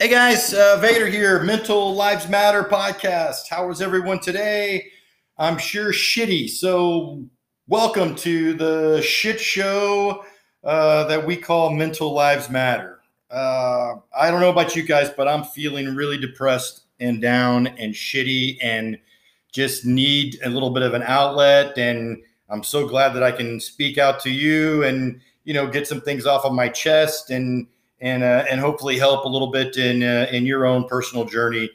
Hey guys, uh, Vader here, Mental Lives Matter podcast. How is everyone today? I'm sure shitty. So, welcome to the shit show uh, that we call Mental Lives Matter. Uh, I don't know about you guys, but I'm feeling really depressed and down and shitty and just need a little bit of an outlet. And I'm so glad that I can speak out to you and, you know, get some things off of my chest and, and uh, and hopefully help a little bit in uh, in your own personal journey.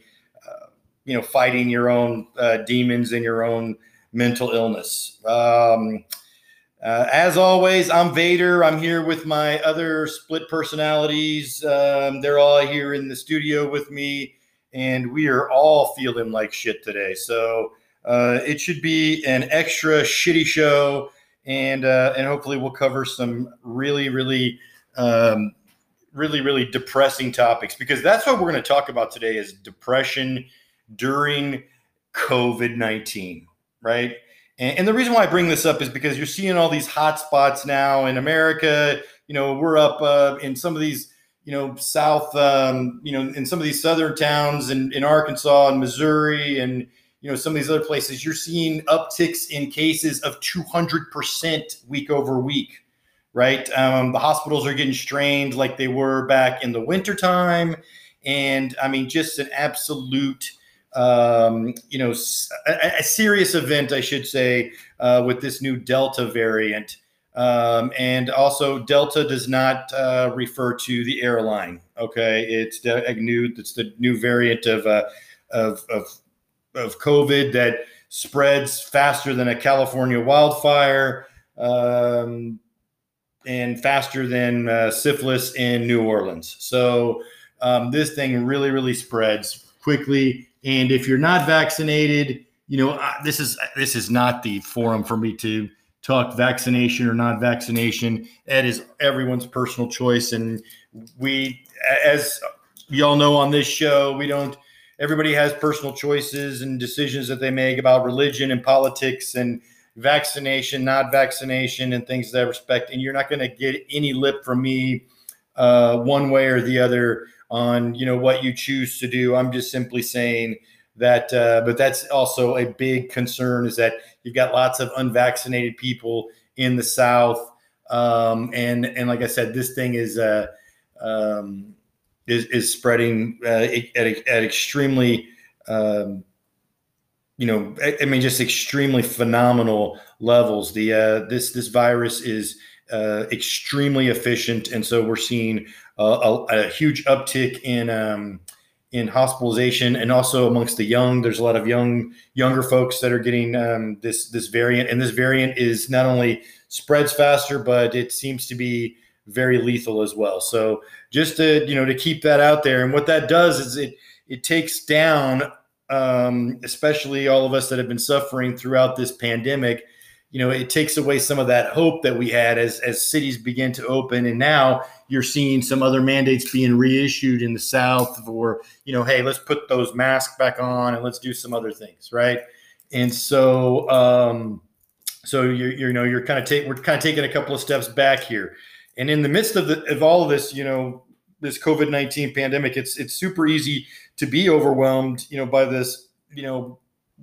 Uh, you know, fighting your own uh, demons and your own mental illness. Um, uh, as always, I'm Vader. I'm here with my other split personalities. Um, they're all here in the studio with me, and we are all feeling like shit today. So uh, it should be an extra shitty show, and and hopefully we'll cover some really really. Um, really, really depressing topics because that's what we're going to talk about today is depression during COVID 19, right? And, and, the reason why I bring this up is because you're seeing all these hot spots now in America. You know, we're up uh, in some of these, you know, South, um, you know, in some of these southern towns in, in Arkansas and Missouri and, you know, some of these other places, you're seeing upticks in cases of 200% week over week right? Um, the hospitals are getting strained like they were back in the wintertime. And I mean, just an absolute, um, you know, a, a, serious event, I should say, uh, with this new Delta variant. Um, and also, Delta does not uh, refer to the airline. Okay, it's the new, it's the new variant of, uh, of, of of COVID that spreads faster than a California wildfire. Um, and faster than uh, syphilis in New Orleans. So um, this thing really, really spreads quickly. And if you're not vaccinated, you know this is this is not the forum for me to talk vaccination or not vaccination. It is everyone's personal choice, and we, as y'all know on this show, we don't. Everybody has personal choices and decisions that they make about religion and politics and vaccination, not vaccination, and things that respect. And you're not going to get any lip from me uh, one way or the other on you know what you choose to do. I'm just simply saying that. Uh, but that's also a big concern is that you've got lots of unvaccinated people in the South, um, and and like I said, this thing is. Uh, um, is, is spreading uh, at, at extremely um, you know, I, mean, just extremely phenomenal levels. The uh, this this virus is uh, extremely efficient, and so we're seeing a, a, a huge uptick in um, in hospitalization, and also amongst the young. There's a lot of young younger folks that are getting um, this this variant, and this variant is not only spreads faster, but it seems to be very lethal as well. So just to you know to keep that out there, and what that does is it it takes down um, especially all of us that have been suffering throughout this pandemic, you know, it takes away some of that hope that we had as as cities begin to open. And now you're seeing some other mandates being reissued in the South for, you know, hey, let's put those masks back on and let's do some other things, right? And so, um, so you're, you're you know, you're kind of take we're kind of taking a couple of steps back here. And in the midst of the of all of this, you know, this COVID nineteen pandemic, it's it's super easy to be overwhelmed, you know, by this, you know,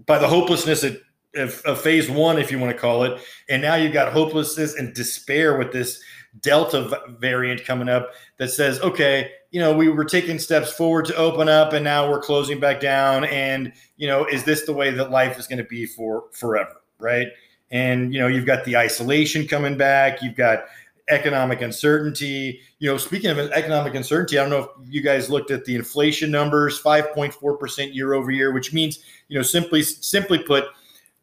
by the hopelessness of, of, phase one, if you want to call it, and now you've got hopelessness and despair with this Delta variant coming up that says, okay, you know, we were taking steps forward to open up, and now we're closing back down, and you know, is this the way that life is going to be for forever, right? And you know, you've got the isolation coming back, you've got economic uncertainty. You know, speaking of economic uncertainty, I don't know if you guys looked at the inflation numbers, 5.4% year over year, which means, you know, simply simply put,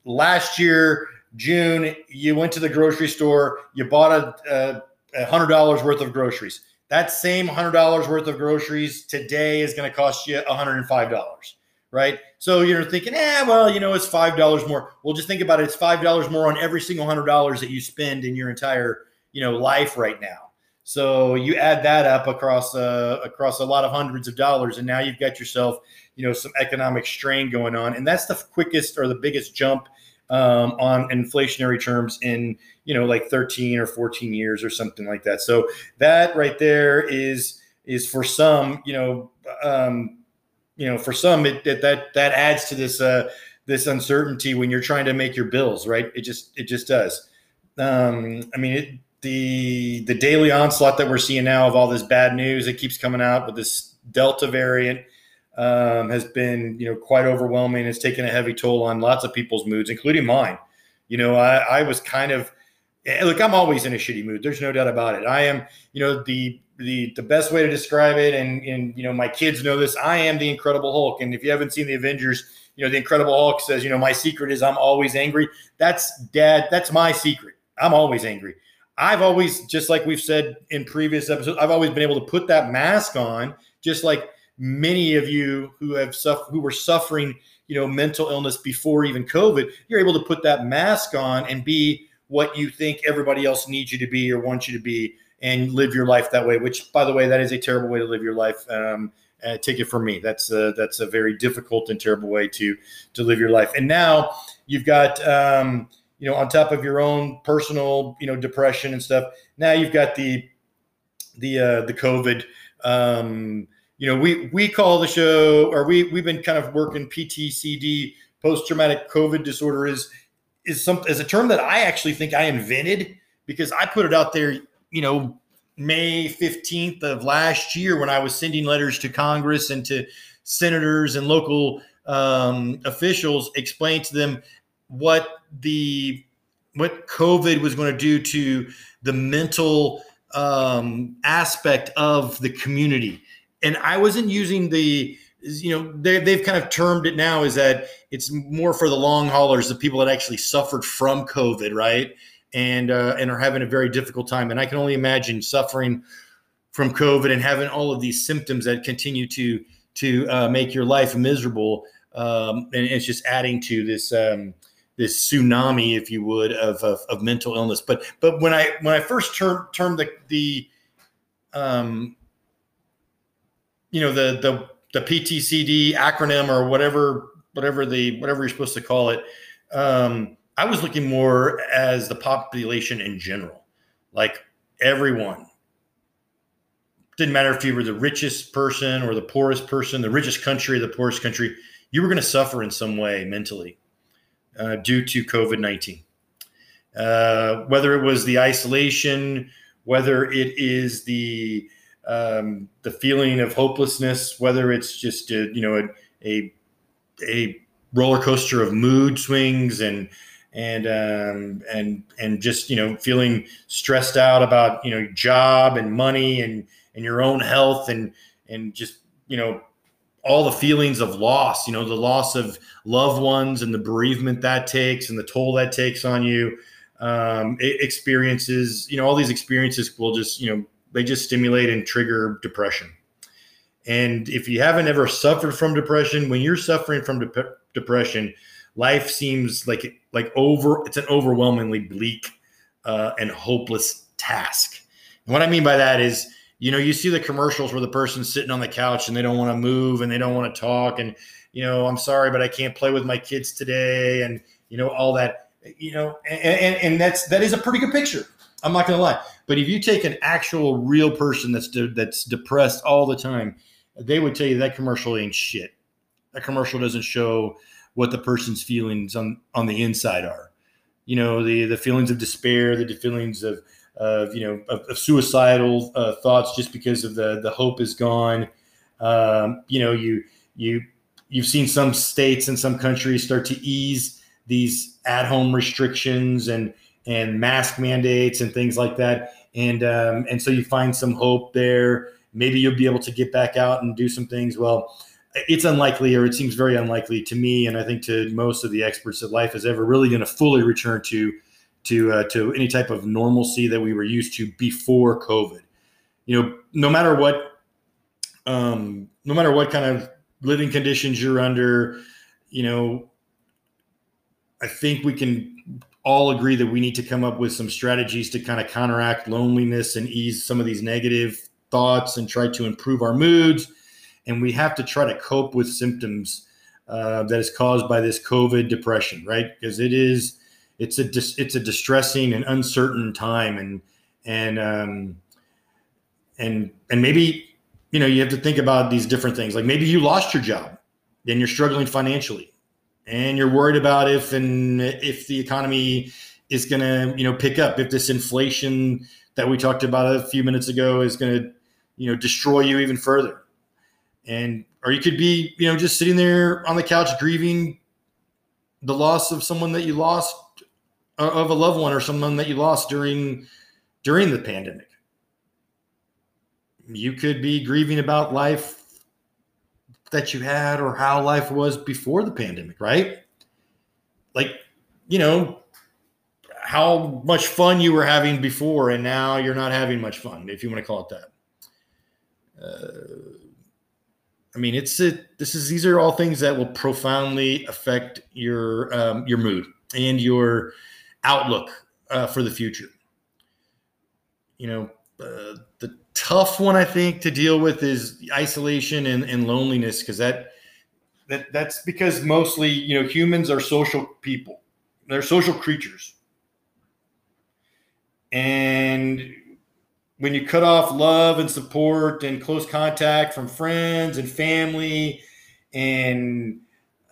last year, June, you went to the grocery store, you bought a, a hundred dollars worth of groceries. That same hundred dollars worth of groceries today is going to cost you $105 right? So you're thinking, eh, well, you know, it's five dollars more. Well, just think about it. It's five dollars more on every single hundred dollars that you spend in your entire you know life right now. So you add that up across uh, across a lot of hundreds of dollars, and now you've got yourself you know some economic strain going on, and that's the quickest or the biggest jump um, on inflationary terms in you know like 13 or 14 years or something like that. So that right there is is for some, you know, um, you know, for some it, it, that that adds to this uh, this uncertainty when you're trying to make your bills, right? It just it just does. Um, I mean, it, the the daily onslaught that we're seeing now of all this bad news that keeps coming out with this Delta variant um, has been you know quite overwhelming. It's taken a heavy toll on lots of people's moods, including mine. You know, I, I was kind of eh, look. I'm always in a shitty mood. There's no doubt about it. I am. You know, the the the best way to describe it, and and you know, my kids know this. I am the Incredible Hulk, and if you haven't seen the Avengers, you know, the Incredible Hulk says, you know, my secret is I'm always angry. That's dad. That's my secret. I'm always angry. I've always, just like we've said in previous episodes, I've always been able to put that mask on, just like many of you who have suffered, who were suffering, you know, mental illness before even COVID. You're able to put that mask on and be what you think everybody else needs you to be or wants you to be, and live your life that way. Which, by the way, that is a terrible way to live your life. Um, uh, take it from me. That's a, that's a very difficult and terrible way to to live your life. And now you've got. Um, you know, on top of your own personal, you know, depression and stuff. Now you've got the the uh, the COVID. Um, you know, we we call the show, or we we've been kind of working PTCD, post traumatic COVID disorder is is some is a term that I actually think I invented because I put it out there. You know, May fifteenth of last year when I was sending letters to Congress and to senators and local um, officials, explain to them what the what COVID was going to do to the mental um, aspect of the community. And I wasn't using the, you know, they, they've kind of termed it now is that it's more for the long haulers, the people that actually suffered from COVID, right? And uh, and are having a very difficult time. And I can only imagine suffering from COVID and having all of these symptoms that continue to to uh, make your life miserable. Um, and it's just adding to this um, this tsunami, if you would, of, of, of mental illness. But but when I when I first term termed the the um, you know the the the PTCD acronym or whatever whatever the whatever you're supposed to call it, um, I was looking more as the population in general, like everyone. Didn't matter if you were the richest person or the poorest person, the richest country the poorest country, you were going to suffer in some way mentally uh, due to COVID 19. Uh, whether it was the isolation, whether it is the um, the feeling of hopelessness, whether it's just a, you know a, a, a roller coaster of mood swings and and um, and and just you know feeling stressed out about you know job and money and and your own health and and just you know all the feelings of loss, you know, the loss of loved ones and the bereavement that takes and the toll that takes on you. Um, experiences, you know, all these experiences will just, you know, they just stimulate and trigger depression. And if you haven't ever suffered from depression, when you're suffering from de- depression, life seems like like over. It's an overwhelmingly bleak uh, and hopeless task. And what I mean by that is you know, you see the commercials where the person's sitting on the couch and they don't want to move and they don't want to talk. And, you know, I'm sorry, but I can't play with my kids today. And, you know, all that, you know, and, and, and that's, that is a pretty good picture. I'm not going to lie. But if you take an actual real person that's, de- that's depressed all the time, they would tell you that commercial ain't shit. That commercial doesn't show what the person's feelings on, on the inside are. You know, the, the feelings of despair, the feelings of, of you know of, of suicidal uh, thoughts just because of the the hope is gone. Um, you know, you you you've seen some states and some countries start to ease these at home restrictions and and mask mandates and things like that. And um, and so you find some hope there. Maybe you'll be able to get back out and do some things. Well, it's unlikely, or it seems very unlikely to me, and I think to most of the experts that life is ever really going to fully return to to uh, to any type of normalcy that we were used to before COVID. You know, no matter what, um, no matter what kind of living conditions you're under, you know, I think we can all agree that we need to come up with some strategies to kind of counteract loneliness and ease some of these negative thoughts and try to improve our moods. And we have to try to cope with symptoms uh, that is caused by this COVID depression, right? Because it is it's a dis, it's a distressing and uncertain time and and um, and and maybe you know, you have to think about these different things. Like maybe you lost your job and you're struggling financially and you're worried about if and if the economy is going to, you know, pick up, if this inflation that we talked about a few minutes ago is going to, you know, destroy you even further. And or you could be, you know, just sitting there on the couch grieving the loss of someone that you lost of a loved one or someone that you lost during during the pandemic you could be grieving about life that you had or how life was before the pandemic, right? Like, you know, how much fun you were having before and now you're not having much fun, if you want to call it that. Uh, I mean, it's it. This is these are all things that will profoundly affect your um, your mood and your outlook uh, for the future. You know, uh, the tough one I think to deal with is isolation and, and loneliness because that that that's because mostly you know humans are social people they're social creatures and when you cut off love and support and close contact from friends and family and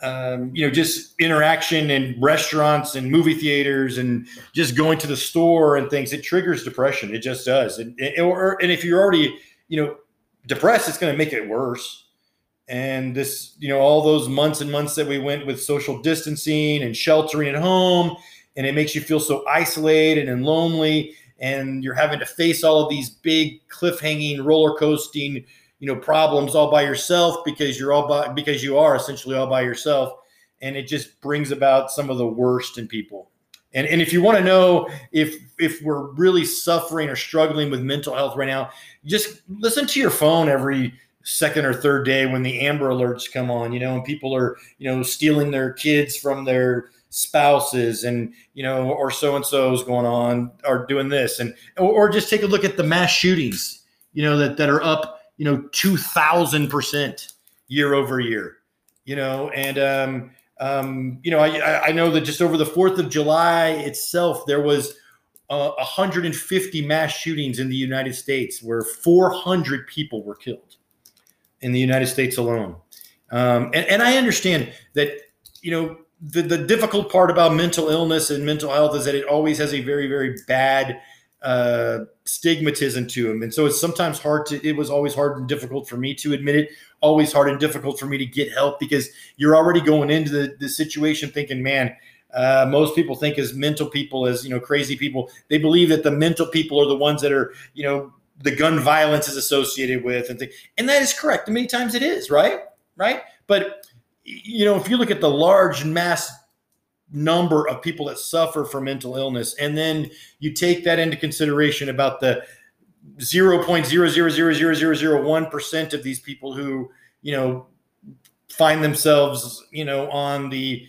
um, you know, just interaction in restaurants and movie theaters and just going to the store and things, it triggers depression. It just does. And, and, or, and if you're already, you know, depressed, it's going to make it worse. And this, you know, all those months and months that we went with social distancing and sheltering at home, and it makes you feel so isolated and lonely. And you're having to face all of these big cliff hanging, roller coasting, you know problems all by yourself because you're all by because you are essentially all by yourself. And it just brings about some of the worst in people. And and if you want to know if if we're really suffering or struggling with mental health right now just listen to your phone every second or third day when the amber alerts come on you know and people are you know stealing their kids from their spouses and you know or so and so's going on are doing this. And or, or just take a look at the mass shootings you know that that are up you know, 2000% year over year, you know, and, um, um, you know, I, I know that just over the 4th of July itself, there was uh, 150 mass shootings in the United States where 400 people were killed in the United States alone. Um, and, and I understand that, you know, the, the difficult part about mental illness and mental health is that it always has a very, very bad uh, stigmatism to him. And so it's sometimes hard to, it was always hard and difficult for me to admit it, always hard and difficult for me to get help because you're already going into the, the situation thinking, man, uh, most people think as mental people as, you know, crazy people. They believe that the mental people are the ones that are, you know, the gun violence is associated with and, th- and that is correct. Many times it is, right? Right. But, you know, if you look at the large mass number of people that suffer from mental illness. And then you take that into consideration about the 0.0000001% of these people who you know find themselves you know on the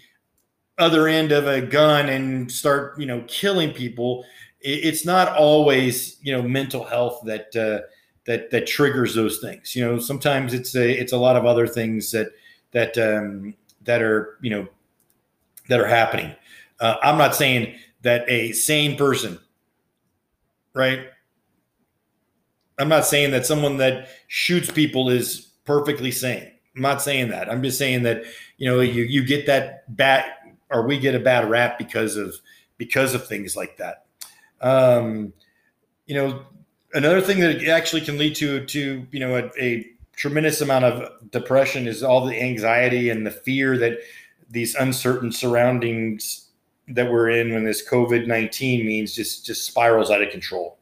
other end of a gun and start you know killing people. It's not always you know mental health that uh, that that triggers those things. You know sometimes it's a it's a lot of other things that that um, that are you know that are happening. Uh, I'm not saying that a sane person, right? I'm not saying that someone that shoots people is perfectly sane. I'm not saying that. I'm just saying that you know you you get that bad or we get a bad rap because of because of things like that. Um, you know, another thing that actually can lead to to you know a, a tremendous amount of depression is all the anxiety and the fear that these uncertain surroundings that we're in when this COVID 19 means just, just spirals out of control.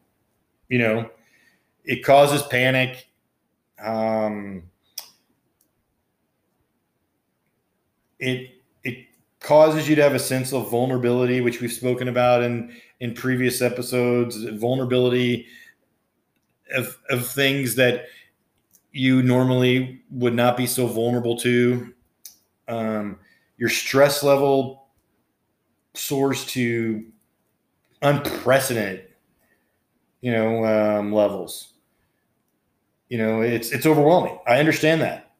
You know, it causes panic. Um, it, it causes you to have a sense of vulnerability, which we've spoken about in, in previous episodes, vulnerability of, of things that you normally would not be so vulnerable to. Um, your stress level soars to unprecedented, you know, um, levels. You know, it's it's overwhelming. I understand that.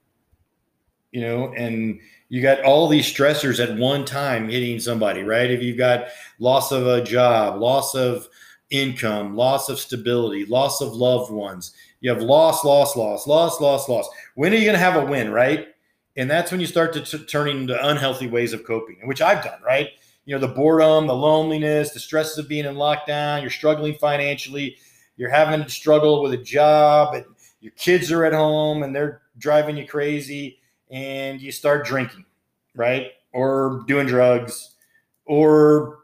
You know, and you got all these stressors at one time hitting somebody, right? If you've got loss of a job, loss of income, loss of stability, loss of loved ones. You have loss, loss, loss, loss, loss, loss. When are you going to have a win, right? And that's when you start to t- turn into unhealthy ways of coping, which I've done, right? You know, the boredom, the loneliness, the stresses of being in lockdown, you're struggling financially, you're having to struggle with a job, and your kids are at home and they're driving you crazy, and you start drinking, right? Or doing drugs, or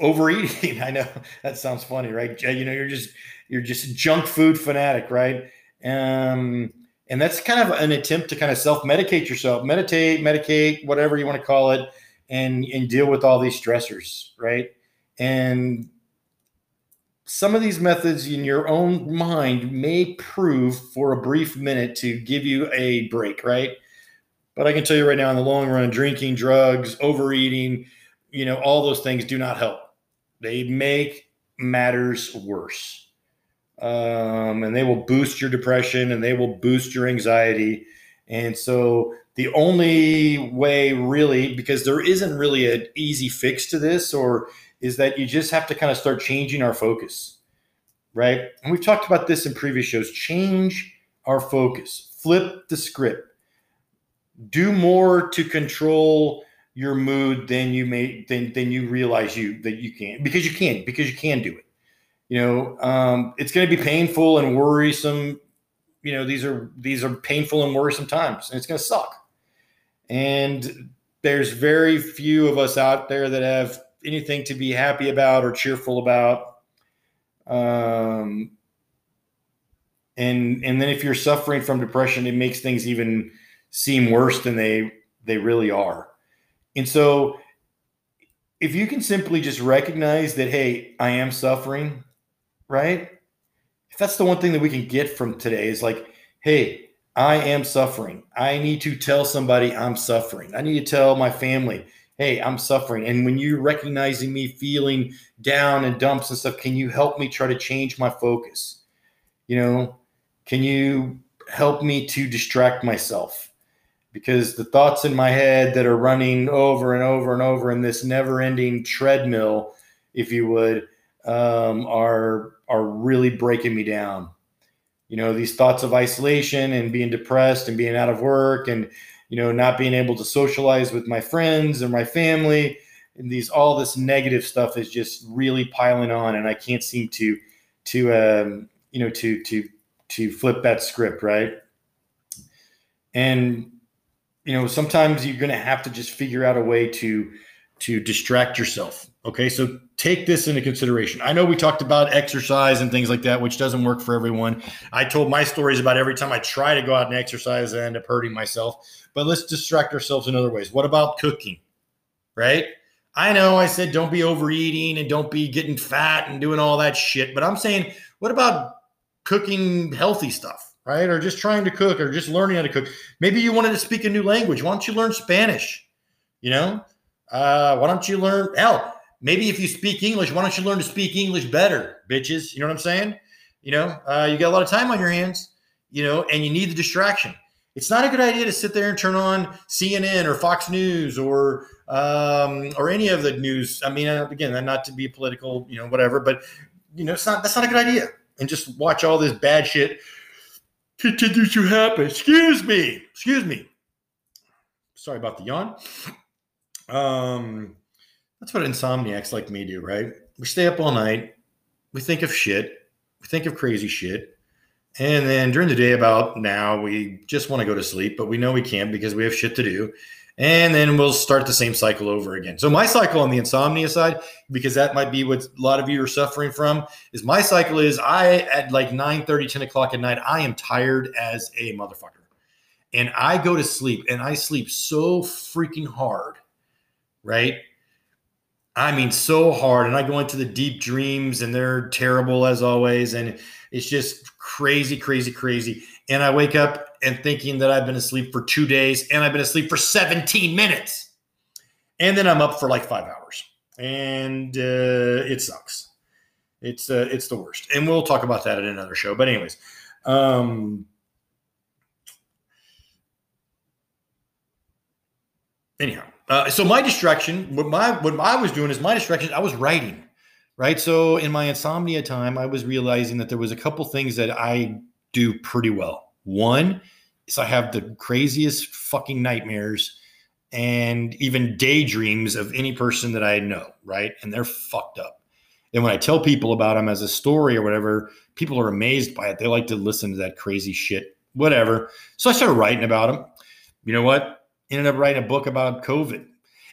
overeating. I know that sounds funny, right? You know, you're just you're just junk food fanatic, right? Um, and that's kind of an attempt to kind of self-medicate yourself, meditate, medicate, whatever you want to call it, and and deal with all these stressors, right? And some of these methods in your own mind may prove for a brief minute to give you a break, right? But I can tell you right now, in the long run, drinking, drugs, overeating, you know, all those things do not help they make matters worse. Um, and they will boost your depression and they will boost your anxiety. And so the only way really, because there isn't really an easy fix to this, or is that you just have to kind of start changing our focus, right? And we've talked about this in previous shows. Change our focus, flip the script, do more to control your mood than you may than than you realize you that you can because you can because you can do it. You know, um, it's going to be painful and worrisome. You know, these are these are painful and worrisome times, and it's going to suck. And there's very few of us out there that have anything to be happy about or cheerful about. Um, and and then if you're suffering from depression, it makes things even seem worse than they they really are. And so if you can simply just recognize that, hey, I am suffering, right? If that's the one thing that we can get from today is like, hey, I am suffering. I need to tell somebody I'm suffering. I need to tell my family, hey, I'm suffering. And when you're recognizing me feeling down and dumps and stuff, can you help me try to change my focus? You know, can you help me to distract myself? because the thoughts in my head that are running over and over and over in this never-ending treadmill, if you would, um, are are really breaking me down. You know, these thoughts of isolation and being depressed and being out of work and you know not being able to socialize with my friends and my family and these all this negative stuff is just really piling on and I can't seem to to um, you know to to to flip that script right and you know, sometimes you're going to have to just figure out a way to to distract yourself. Okay, so take this into consideration. I know we talked about exercise and things like that, which doesn't work for everyone. I told my stories about every time I try to go out and exercise, I end up hurting myself. But let's distract ourselves in other ways. What about cooking? Right? I know I said don't be overeating and don't be getting fat and doing all that shit, but I'm saying, what about cooking healthy stuff? right? Or just trying to cook or just learning how to cook. Maybe you wanted to speak a new language. Why don't you learn Spanish? You know, uh, why don't you learn? Hell, maybe if you speak English, why don't you learn to speak English better, bitches? You know what I'm saying? You know, uh, you got a lot of time on your hands, you know, and you need the distraction. It's not a good idea to sit there and turn on CNN or Fox News or um, or any of the news. I mean, uh, again, not to be political, you know, whatever, but you know, it's not that's not a good idea. And just watch all this bad shit continues to happen. Excuse me. Excuse me. Sorry about the yawn. Um, that's what insomniacs like me do, right? We stay up all night. We think of shit. We think of crazy shit. And then during the day, about now, we just want to go to sleep, but we know we can't because we have shit to do and then we'll start the same cycle over again. So my cycle on the insomnia side, because that might be what a lot of you are suffering from, is my cycle is I at like 9 30, 10 o'clock at night, I am tired as a motherfucker. And I go to sleep and I sleep so freaking hard, right? I mean, so hard. And I go into the deep dreams and they're terrible as always. And it's just crazy, crazy, crazy. And I wake up and thinking that I've been asleep for two days and I've been asleep for 17 minutes. And then I'm up for like five hours. And uh, it sucks. It's uh, it's the worst. And we'll talk about that in another show. But anyways, um, anyhow, uh, so my distraction, what my what I was doing is my distraction. I was writing right? So in my insomnia time, I was realizing that there was a couple things that I do pretty well. One is I have the craziest fucking nightmares and even daydreams of any person that I know, right? And they're fucked up. And when I tell people about them as a story or whatever, people are amazed by it. They like to listen to that crazy shit, whatever. So I started writing about them. You know what? Ended up writing a book about COVID.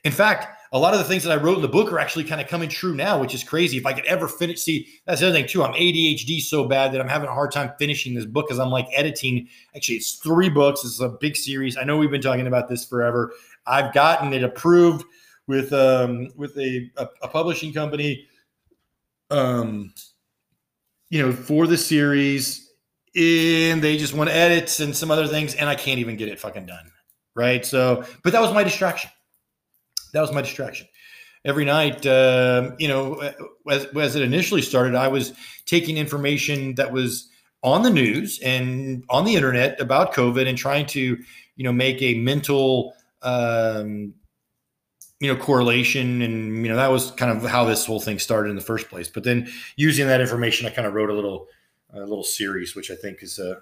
In fact, a lot of the things that I wrote in the book are actually kind of coming true now, which is crazy. If I could ever finish, see, that's the other thing too. I'm ADHD so bad that I'm having a hard time finishing this book because I'm like editing. Actually, it's three books. It's a big series. I know we've been talking about this forever. I've gotten it approved with um with a, a, a publishing company, um, you know, for the series, and they just want edits and some other things, and I can't even get it fucking done. Right. So, but that was my distraction that was my distraction. Every night, uh, you know, as, as it initially started, I was taking information that was on the news and on the internet about COVID and trying to, you know, make a mental, um, you know, correlation. And, you know, that was kind of how this whole thing started in the first place. But then using that information, I kind of wrote a little, a little series, which I think is, uh,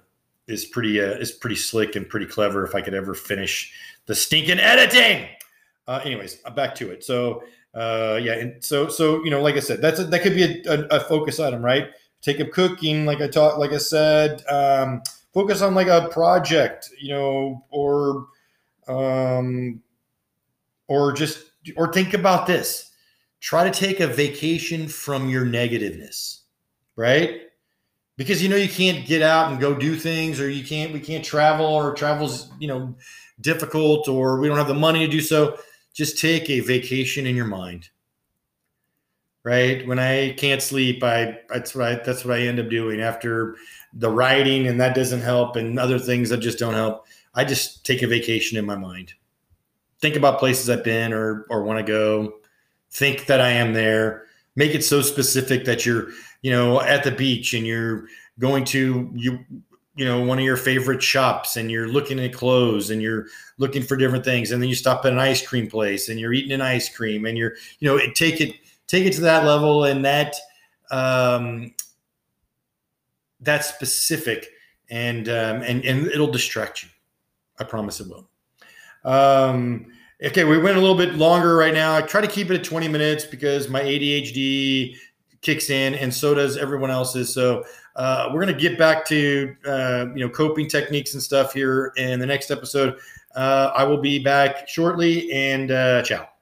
is pretty, uh, is pretty slick and pretty clever if I could ever finish the stinking editing. Uh, anyways, back to it. So uh, yeah, and so so you know, like I said, that's a, that could be a, a, a, focus item, right? Take up cooking, like I taught, like I said, um, focus on like a project, you know, or um, or just or think about this. Try to take a vacation from your negativeness, right? Because you know you can't get out and go do things, or you can't we can't travel, or travels you know difficult, or we don't have the money to do so just take a vacation in your mind. Right? When I can't sleep, I that's I that's what I end up doing after the writing and that doesn't help and other things that just don't help. I just take a vacation in my mind. Think about places I've been or or want to go. Think that I am there. Make it so specific that you're, you know, at the beach and you're going to you you know one of your favorite shops and you're looking at clothes and you're looking for different things. And then you stop at an ice cream place and you're eating an ice cream and you're you know take it take it to that level and that um that's specific and um and and it'll distract you. I promise it will. Um okay we went a little bit longer right now i try to keep it at 20 minutes because my adhd kicks in and so does everyone else's so uh, we're going to get back to uh, you know coping techniques and stuff here in the next episode. Uh, I will be back shortly, and uh, ciao.